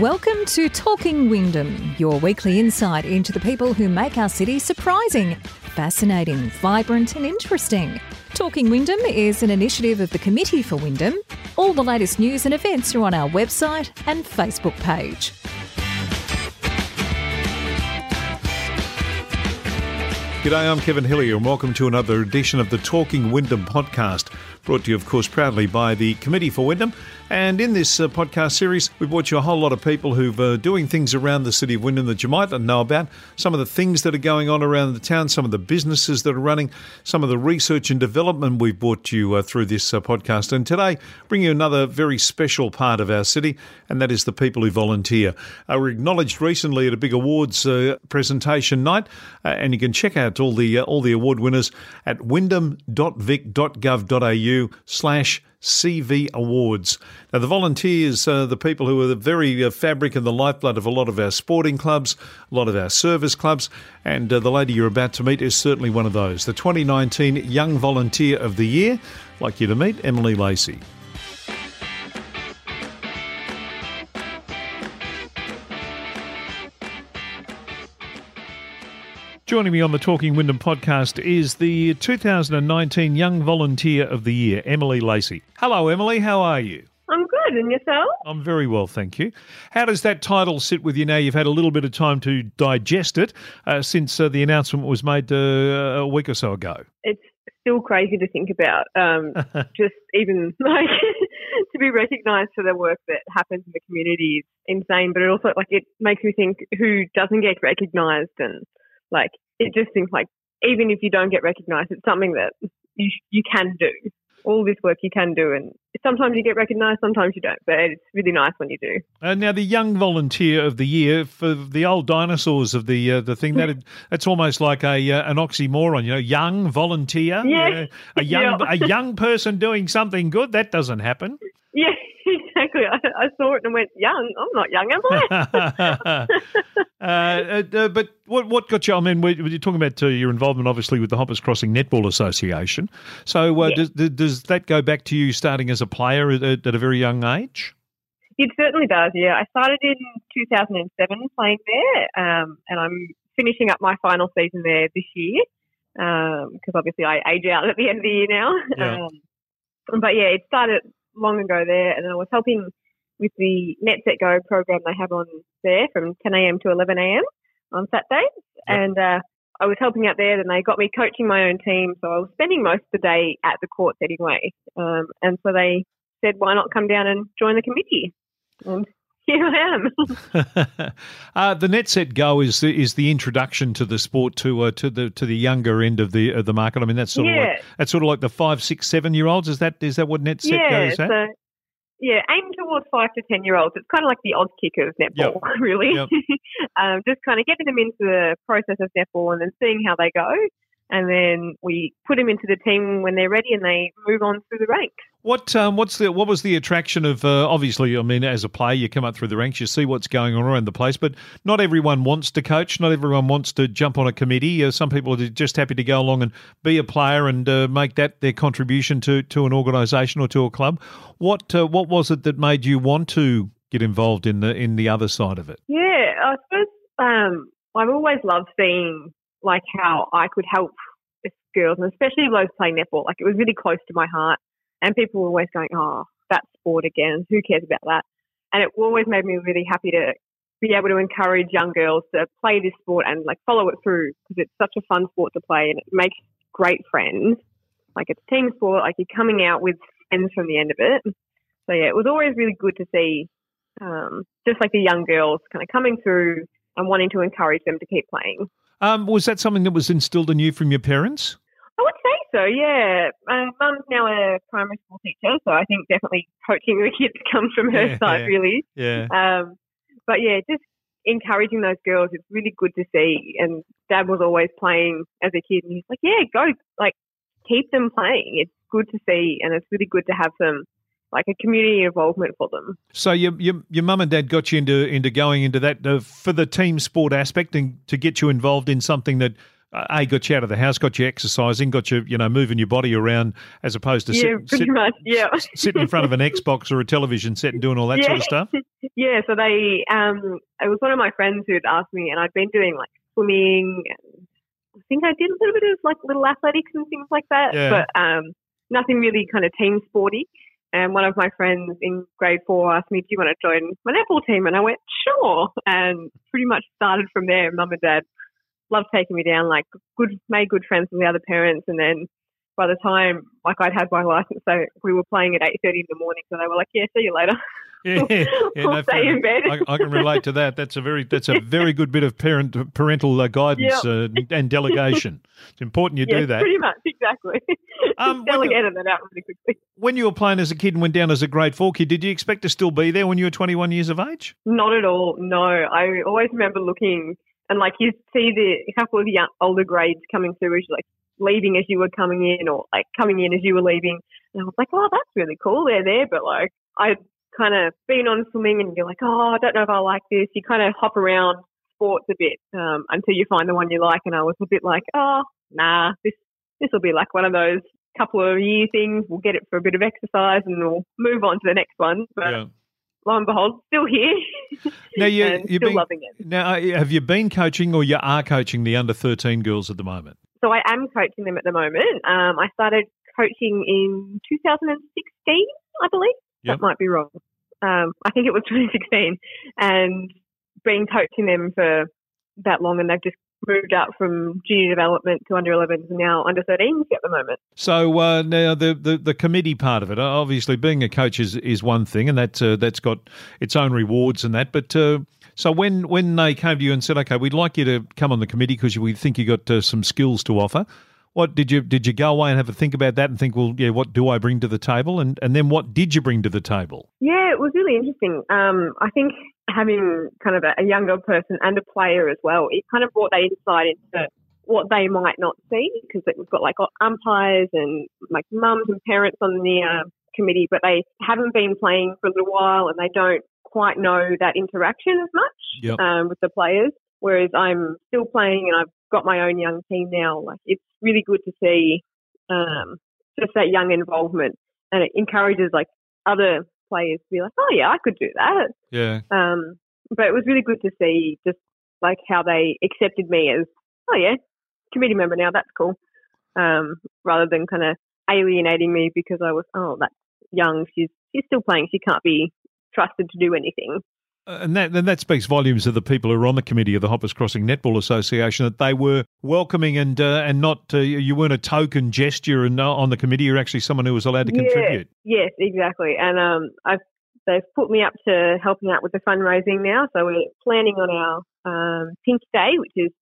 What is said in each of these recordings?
Welcome to Talking Wyndham, your weekly insight into the people who make our city surprising, fascinating, vibrant, and interesting. Talking Wyndham is an initiative of the Committee for Wyndham. All the latest news and events are on our website and Facebook page. G'day, I'm Kevin Hillier, and welcome to another edition of the Talking Wyndham podcast, brought to you, of course, proudly by the Committee for Wyndham. And in this uh, podcast series, we brought you a whole lot of people who've uh, doing things around the city of Wyndham that you might not know about. Some of the things that are going on around the town, some of the businesses that are running, some of the research and development we've brought you uh, through this uh, podcast. And today, bring you another very special part of our city, and that is the people who volunteer. Uh, we were acknowledged recently at a big awards uh, presentation night, and you can check out all the all the award winners at wyndham.vic.gov.au slash CV Awards. Now, the volunteers are the people who are the very uh, fabric and the lifeblood of a lot of our sporting clubs, a lot of our service clubs, and uh, the lady you're about to meet is certainly one of those. The 2019 Young Volunteer of the Year. I'd like you to meet Emily Lacey. Joining me on the Talking Wyndham podcast is the 2019 Young Volunteer of the Year, Emily Lacey. Hello, Emily. How are you? I'm good. And yourself? I'm very well, thank you. How does that title sit with you now? You've had a little bit of time to digest it uh, since uh, the announcement was made uh, a week or so ago. It's still crazy to think about. Um, just even like to be recognised for the work that happens in the community is insane. But it also like it makes me think who doesn't get recognised and like it just seems like even if you don't get recognised, it's something that you you can do. All this work you can do, and sometimes you get recognised, sometimes you don't. But it's really nice when you do. Uh, now, the young volunteer of the year for the old dinosaurs of the uh, the thing that it's almost like a uh, an oxymoron. You know, young volunteer, yeah. You know, a young Yeah. a young person doing something good. That doesn't happen. Exactly. I, I saw it and went, "Young? I'm not young, am I?" uh, uh, uh, but what what got you? I mean, we- you're talking about uh, your involvement, obviously, with the Hoppers Crossing Netball Association. So, uh, Yeah. does, does that go back to you starting as a player at, at a very young age? It certainly does, yeah. I started in 2007 playing there, um, and I'm finishing up my final season there this year because obviously I age out at the end of the year now. Yeah. Um, but yeah, it started long ago there, and I was helping with the Net Set Go program they have on there from 10 a.m. to 11 a.m. on Saturdays, Yep. and uh, I was helping out there, and they got me coaching my own team, so I was spending most of the day at the courts anyway, um, and so they said, why not come down and join the committee? And here I am. uh, the net set go is the, is the introduction to the sport to uh, to the to the younger end of the of the market. I mean, that's sort of like that's sort of like the five, six, seven year olds. Is that is that what net set yeah, goes at? so yeah, aim towards five to ten year olds. It's kind of like the odd kick of netball, really. Yep. um, just kind of getting them into the process of netball and then seeing how they go, and then we put them into the team when they're ready and they move on through the ranks. What um, what's the what was the attraction of uh, obviously I mean as a player you come up through the ranks you see what's going on around the place but not everyone wants to coach not everyone wants to jump on a committee. Uh, some people are just happy to go along and be a player and uh, make that their contribution to to an organisation or to a club. What uh, what was it that made you want to get involved in the in the other side of it? Yeah, I suppose um, I've always loved seeing like how I could help girls, and especially those playing netball. Like it was really close to my heart, and people were always going, "Oh, that sport again. Who cares about that?" And it always made me really happy to be able to encourage young girls to play this sport and like follow it through because it's such a fun sport to play and it makes great friends. Like it's team sport. Like you're coming out with friends from the end of it. So yeah, it was always really good to see um, just like the young girls kind of coming through and wanting to encourage them to keep playing. um, was that something that was instilled in you from your parents I would say so, yeah. My mum's now a primary school teacher, so I think definitely coaching the kids comes from her Yeah, side, yeah. really. yeah Um, but yeah, just encouraging those girls. It's really good to see. And dad was always playing as a kid, and he's like, yeah, go, like, keep them playing. It's good to see, and it's really good to have some, like, a community involvement for them. So your your your mum and dad got you into into going into that uh, for the team sport aspect and to get you involved in something that a got you out of the house, got you exercising, got you you know moving your body around as opposed to yeah, sit, pretty sit- much. Yeah. sitting in front of an Xbox or a television set and doing all that yeah. sort of stuff. yeah. So they, um, it was one of my friends who had asked me, and I'd been doing like swimming. And I think I did a little bit of like little athletics and things like that, Yeah. but um, nothing really kind of team sporty. And one of my friends in grade four asked me, "Do you want to join my netball team?" And I went, "Sure." And pretty much started from there. Mum and dad loved taking me down. Like, good, made good friends with the other parents. And then by the time like I'd had my license, so we were playing at eight thirty in the morning. So they were like, "Yeah, see you later." Yeah, yeah, no, stay in bed. I, I can relate to that. That's a very that's a very good bit of parent parental uh, guidance uh, and delegation. It's important you yes, do that. pretty much, exactly. Um, Delegated that out really quickly. When you were playing as a kid and went down as a grade four kid, did you expect to still be there when you were 21 years of age? Not at all. No, I always remember looking and like you see the a couple of young, older grades coming through as like leaving as you were coming in, or like coming in as you were leaving, and I was like, oh, that's really cool. They're there, but like I kind of been on swimming, and you're like, oh, I don't know if I like this. You kind of hop around sports a bit um, until you find the one you like, and I was a bit like, oh, nah, this this will be like one of those couple of year things. We'll get it for a bit of exercise, and we'll move on to the next one. But Yeah. Lo and behold, still here. Now you and you've still been loving it. now uh, have you been coaching or you are coaching the under 13 girls at the moment? So I am coaching them at the moment. Um, I started coaching in 2016, I believe. Yep. That might be wrong. Um, I think it was 2016, and been coaching them for that long, and they've just moved up from junior development to under 11s and now under 13s at the moment. So uh, now the, the the committee part of it, uh, obviously being a coach is, is one thing, and that uh, that's got its own rewards and that. But uh, so when when they came to you and said, okay, we'd like you to come on the committee because we think you got uh, some skills to offer. What did you did you go away and have a think about that and think, well, yeah, what do I bring to the table, and and then what did you bring to the table? Yeah, it was really interesting. Um, I think having kind of a, a younger person and a player as well, it kind of brought that insight into what they might not see because we've got like umpires and like mums and parents on the uh, committee, but they haven't been playing for a little while and they don't quite know that interaction as much Yep. um, with the players. Whereas I'm still playing and I've got my own young team now. Like it's really good to see um, just that young involvement, and it encourages like other players to be like, oh yeah, I could do that. Yeah, Um, but it was really good to see just like how they accepted me as, oh yeah, committee member now. That's cool. Um, rather than kind of alienating me because I was, oh, that's young. She's she's still playing. She can't be trusted to do anything. Uh, and that and that speaks volumes of the people who are on the committee of the Hoppers Crossing Netball Association that they were welcoming and uh, and not uh, you weren't a token gesture and uh, on the committee. You're actually someone who was allowed to contribute. Yes, exactly. And um, I've they've put me up to helping out with the fundraising now. So we're planning on our um, Pink Day, which is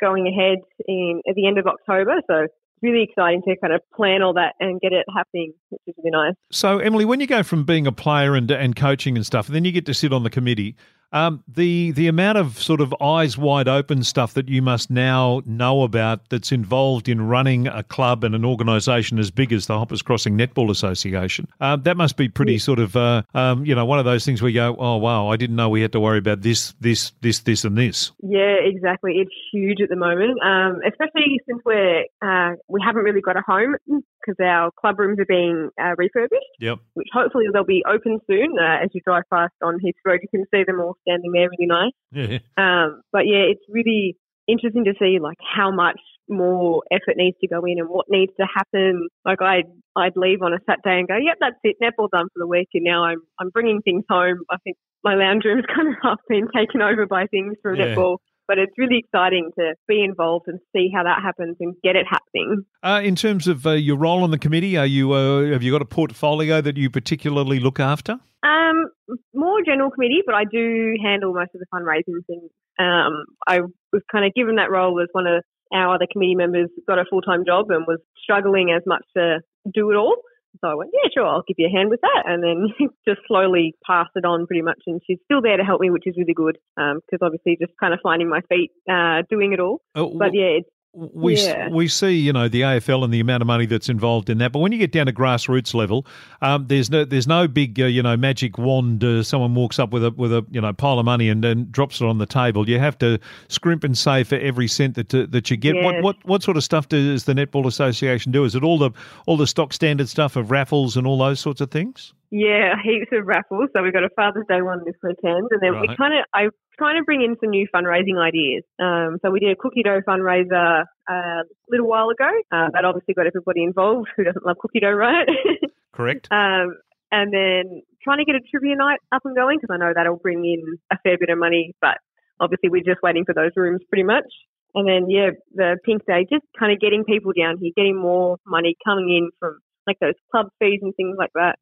going ahead in at the end of October. So really exciting to kind of plan all that and get it happening, which is really nice. So, Emily, when you go from being a player and and coaching and stuff, and then you get to sit on the committee, um, the the amount of sort of eyes wide open stuff that you must now know about that's involved in running a club and an organisation as big as the Hoppers Crossing Netball Association, uh, that must be pretty sort of uh, um, you know one of those things where you go, oh wow, I didn't know we had to worry about this, this, this, this, and this. Yeah, exactly. It's huge at the moment, um, especially since we're uh, we haven't really got a home because our club rooms are being uh, refurbished. Yep. which hopefully they'll be open soon. Uh, as you drive past on Heath Road, you can see them all standing there, really nice. Yeah. Um, but yeah, it's really interesting to see like how much more effort needs to go in and what needs to happen. Like I'd I'd leave on a Saturday and go, yep, that's it, netball done for the week, and now I'm I'm bringing things home. I think my lounge room's kind of half been taken over by things from Yeah. netball. But it's really exciting to be involved and see how that happens and get it happening. Uh, in terms of uh, your role on the committee, are you uh, have you got a portfolio that you particularly look after? Um, more general committee, but I do handle most of the fundraising things. Um, I was kind of given that role as one of our other committee members got a full time job and was struggling as much to do it all. So I went, yeah, sure, I'll give you a hand with that, and then just slowly pass it on pretty much. And she's still there to help me, which is really good because obviously just kind of finding my feet, uh, doing it all. Uh, But yeah, it's we Yeah. we see you know the AFL and the amount of money that's involved in that, but when you get down to grassroots level, um, there's no there's no big uh, you know magic wand. Uh, someone walks up with a with a you know pile of money and then drops it on the table. You have to scrimp and save for every cent that uh, that you get. What Yes. what what sort of stuff does the Netball Association do? Is it all the all the stock standard stuff of raffles and all those sorts of things? Yeah, heaps of raffles. So we've got a Father's Day one this weekend, and then we Right. kind of I trying to bring in some new fundraising ideas. Um, so we did a cookie dough fundraiser uh, a little while ago. Uh, that obviously got everybody involved. Who doesn't love cookie dough, right? Correct. um, and then trying to get a trivia night up and going because I know that'll bring in a fair bit of money. But obviously, we're just waiting for those rooms pretty much. And then yeah, the Pink Day, just kind of getting people down here, getting more money coming in from like those club fees and things like that,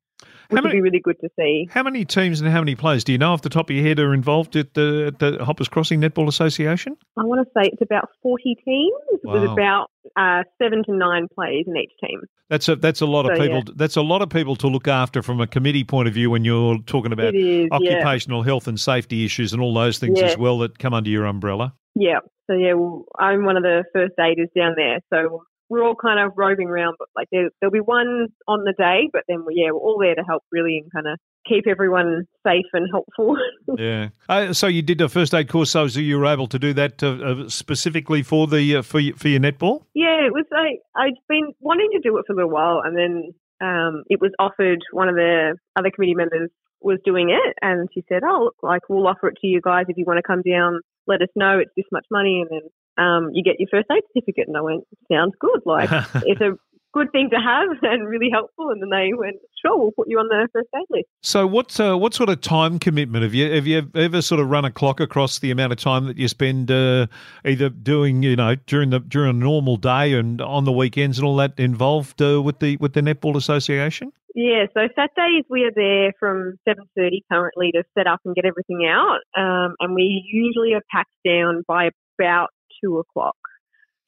Which would many- be really good to see. How many teams and how many players do you know off the top of your head are involved at the, at the Hoppers Crossing Netball Association? I want to say it's about 40 teams with about uh, seven to nine players in each team. That's a that's a lot of people. yeah. That's a lot of people to look after from a committee point of view when you're talking about is, yeah. occupational health and safety issues and all those things Yeah. as well that come under your umbrella. Yeah. So yeah, well, I'm one of the first aiders down there. So we're all kind of roving around, but like there, there'll be one on the day, but then we, yeah, we're all there to help really and kind of keep everyone safe and helpful. Yeah. Uh, so you did a first aid course, so you were able to do that uh, uh, specifically for the uh, for your, for your netball. yeah, it was like I'd been wanting to do it for a little while, and then um, it was offered. One of the other committee members was doing it, and she said, "Oh, look, like we'll offer it to you guys if you want to come down. Let us know. It's this much money, and then um, you get your first aid certificate." And I went, "Sounds good. Like it's a good thing to have and really helpful." And then they went, "Sure, we'll put you on the first aid list." so what uh, what sort of time commitment have you have you ever sort of run a clock across the amount of time that you spend uh, either doing you know during the during a normal day and on the weekends and all that involved uh, with the with the netball association? Yeah, so Saturdays we are there from 7.30 currently to set up and get everything out. Um, and we usually are packed down by about 2 o'clock.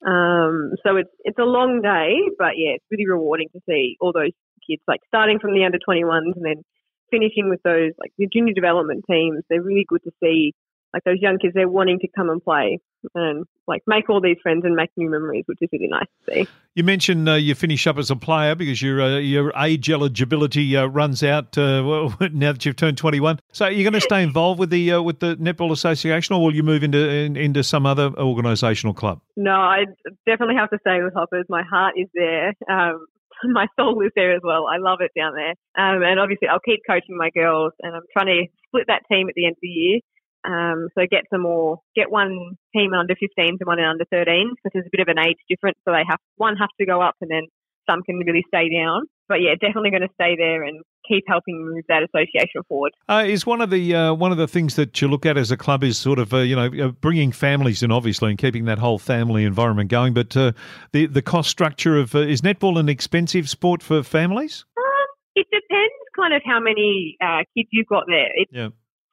Um, so it's, it's a long day, but yeah, it's really rewarding to see all those kids, like starting from the under 21s and then finishing with those, like the junior development teams. They're really good to see, like those young kids, they're wanting to come and play and like make all these friends and make new memories, which is really nice to see. You mentioned uh, you finish up as a player because your uh, your age eligibility uh, runs out uh, well, now that you've turned twenty one. So are you're going to stay involved with the uh, with the netball association, or will you move into in, into some other organisational club? No, I definitely have to stay with Hoppers. My heart is there. Um, my soul is there as well. I love it down there. Um, and obviously, I'll keep coaching my girls, and I'm trying to split that team at the end of the year. Um, so get some more, get one team under 15s and one under 13s because there's a bit of an age difference. So they have one have to go up, and then some can really stay down. But yeah, definitely going to stay there and keep helping move that association forward. Uh, is one of the uh, one of the things that you look at as a club is sort of uh, you know uh, bringing families in, obviously, and keeping that whole family environment going. But uh, the the cost structure of uh, is netball an expensive sport for families? Um, it depends kind of how many uh, kids you've got there. It's Yeah.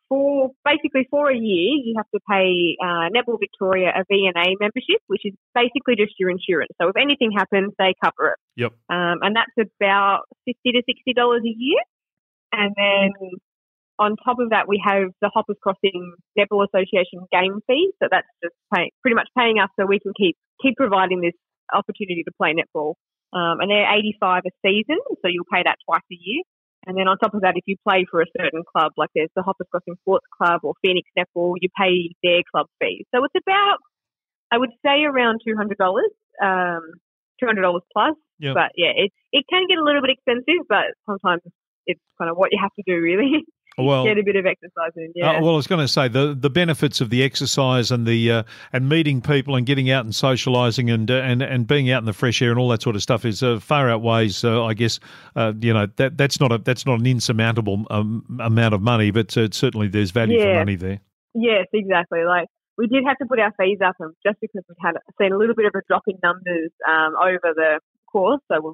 For basically for a year, you have to pay uh, Netball Victoria a VNA membership, which is basically just your insurance. So if anything happens, they cover it, Yep. um, and that's about fifty to sixty dollars a year. And then on top of that, we have the Hoppers Crossing Netball Association game fee. So that's just pay, pretty much paying us so we can keep keep providing this opportunity to play netball. Um, and they're eighty five a season, so you'll pay that twice a year. And then on top of that, if you play for a certain club, like there's the Hoppers Crossing Sports Club or Phoenix Netball, you pay their club fees. So it's about, I would say, around two hundred dollars, um, two hundred dollars plus. Yep. But yeah, it it can get a little bit expensive, but sometimes it's kind of what you have to do, really. Well, get a bit of exercise in. Yeah. Uh, well, I was going to say the the benefits of the exercise and the uh, and meeting people and getting out and socialising and uh, and and being out in the fresh air and all that sort of stuff is uh, far outweighs, uh, I guess, uh, you know that that's not a that's not an insurmountable um, amount of money, but uh, certainly there's value for money there. Yes, exactly. Like we did have to put our fees up, and just because we had seen a little bit of a drop in numbers um, over the course, so we're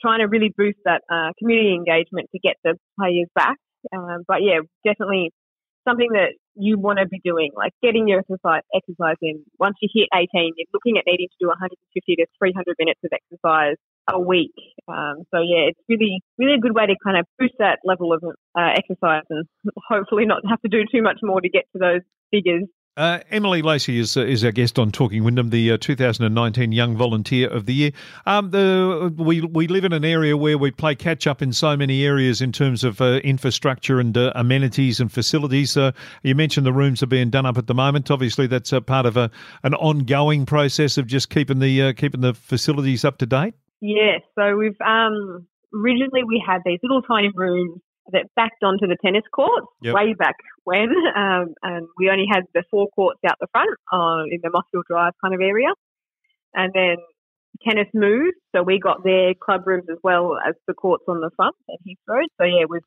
trying to really boost that uh, community engagement to get the players back. Um, but yeah, definitely something that you want to be doing, like getting your exercise exercise in. Once you hit 18, you're looking at needing to do 150 to 300 minutes of exercise a week. Um, so yeah, it's really, really a good way to kind of boost that level of uh, exercise and hopefully not have to do too much more to get to those figures. Uh, Emily Lacey is uh, is our guest on Talking Wyndham, the uh, 2019 Young Volunteer of the Year. Um, the, we we live in an area where we play catch up in so many areas in terms of uh, infrastructure and uh, amenities and facilities. Uh, you mentioned the rooms are being done up at the moment. Obviously, that's part of a an ongoing process of just keeping the keeping the facilities up to date. Yeah, so we've um, originally we had these little tiny rooms that backed onto the tennis courts yep. way back when, um, and we only had the four courts out the front uh, in the Mossfiel Drive kind of area, and then tennis moved, so we got their club rooms as well as the courts on the front at Heath Road. So yeah, we've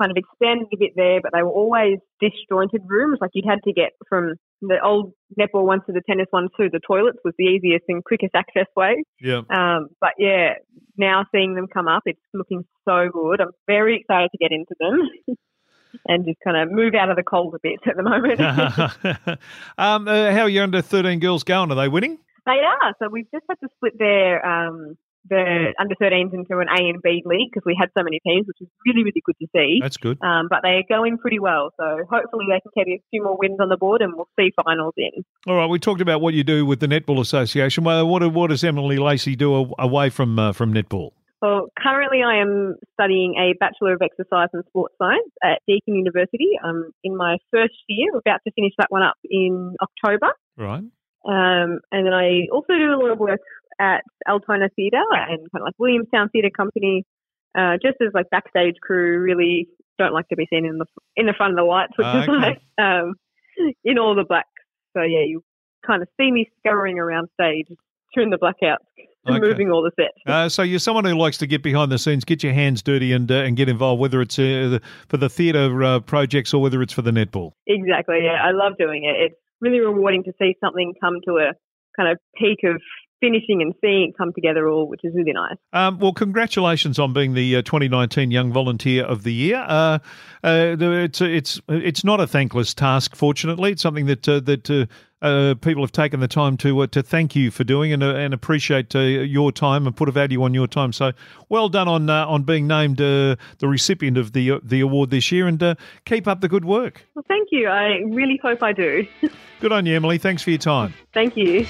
kind of expanded a bit there, but they were always disjointed rooms. Like you'd had to get from the old netball one to the tennis one to the toilets was the easiest and quickest access way. Yeah. Um, but yeah, now seeing them come up, it's looking so good. I'm very excited to get into them. and just kind of move out of the cold a bit at the moment. um, uh, how are your under 13 girls going? Are they winning? They are. So we've just had to split their um, the under 13s into an A and B league because we had so many teams, which is really, really good to see. That's good. Um, but they are going pretty well. So hopefully they can carry a few more wins on the board and we'll see finals in. All right. We talked about what you do with the Netball Association. Well, what, what does Emily Lacey do away from, uh, from netball? Well, currently I am studying a Bachelor of Exercise and Sports Science at Deakin University. I'm in my first year, about to finish that one up in October. Right. Um, and then I also do a lot of work at Altona Theatre and kind of like Williamstown Theatre Company, uh, just as like backstage crew. Really don't like to be seen in the in the front of the lights, which is like um, in all the blacks. So yeah, you kind of see me scurrying around stage during the blackouts. Okay. Moving all the sets. Uh, so you're someone who likes to get behind the scenes, get your hands dirty, and uh, and get involved, whether it's uh, for the theatre uh, projects or whether it's for the netball. Exactly. Yeah, I love doing it. It's really rewarding to see something come to a kind of peak of finishing and seeing it come together all, which is really nice. Um, well, congratulations on being the uh, 2019 Young Volunteer of the Year. Uh, uh, it's it's it's not a thankless task. Fortunately, it's something that uh, that. Uh, uh, people have taken the time to to thank you for doing and and appreciate your time and put a value on your time. So well done on on being named the recipient of the the award this year, and keep up the good work. Well, thank you. I really hope I do. good on you, Emily. Thanks for your time. Thank you.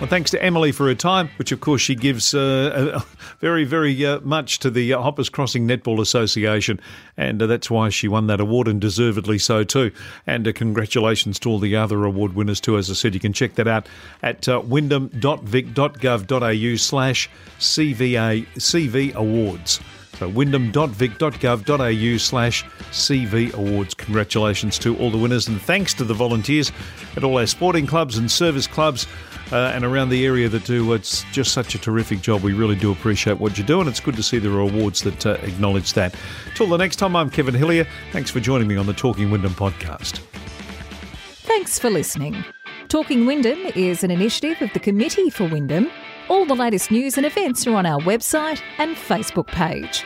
Well, thanks to Emily for her time, which of course she gives uh, very, very uh, much to the Hoppers Crossing Netball Association, and uh, that's why she won that award, and deservedly so too. And uh, congratulations to all the other award winners too. As I said, you can check that out at uh, wyndham.vic.gov.au slash CVA CV Awards. So wyndham.vic.gov.au slash CV Awards. Congratulations to all the winners and thanks to the volunteers at all our sporting clubs and service clubs uh, and around the area that do it's just such a terrific job. We really do appreciate what you do and it's good to see there are awards that uh, acknowledge that. Till the next time, I'm Kevin Hillier. Thanks for joining me on the Talking Wyndham podcast. Thanks for listening. Talking Wyndham is an initiative of the Committee for Wyndham all the latest news and events are on our website and Facebook page.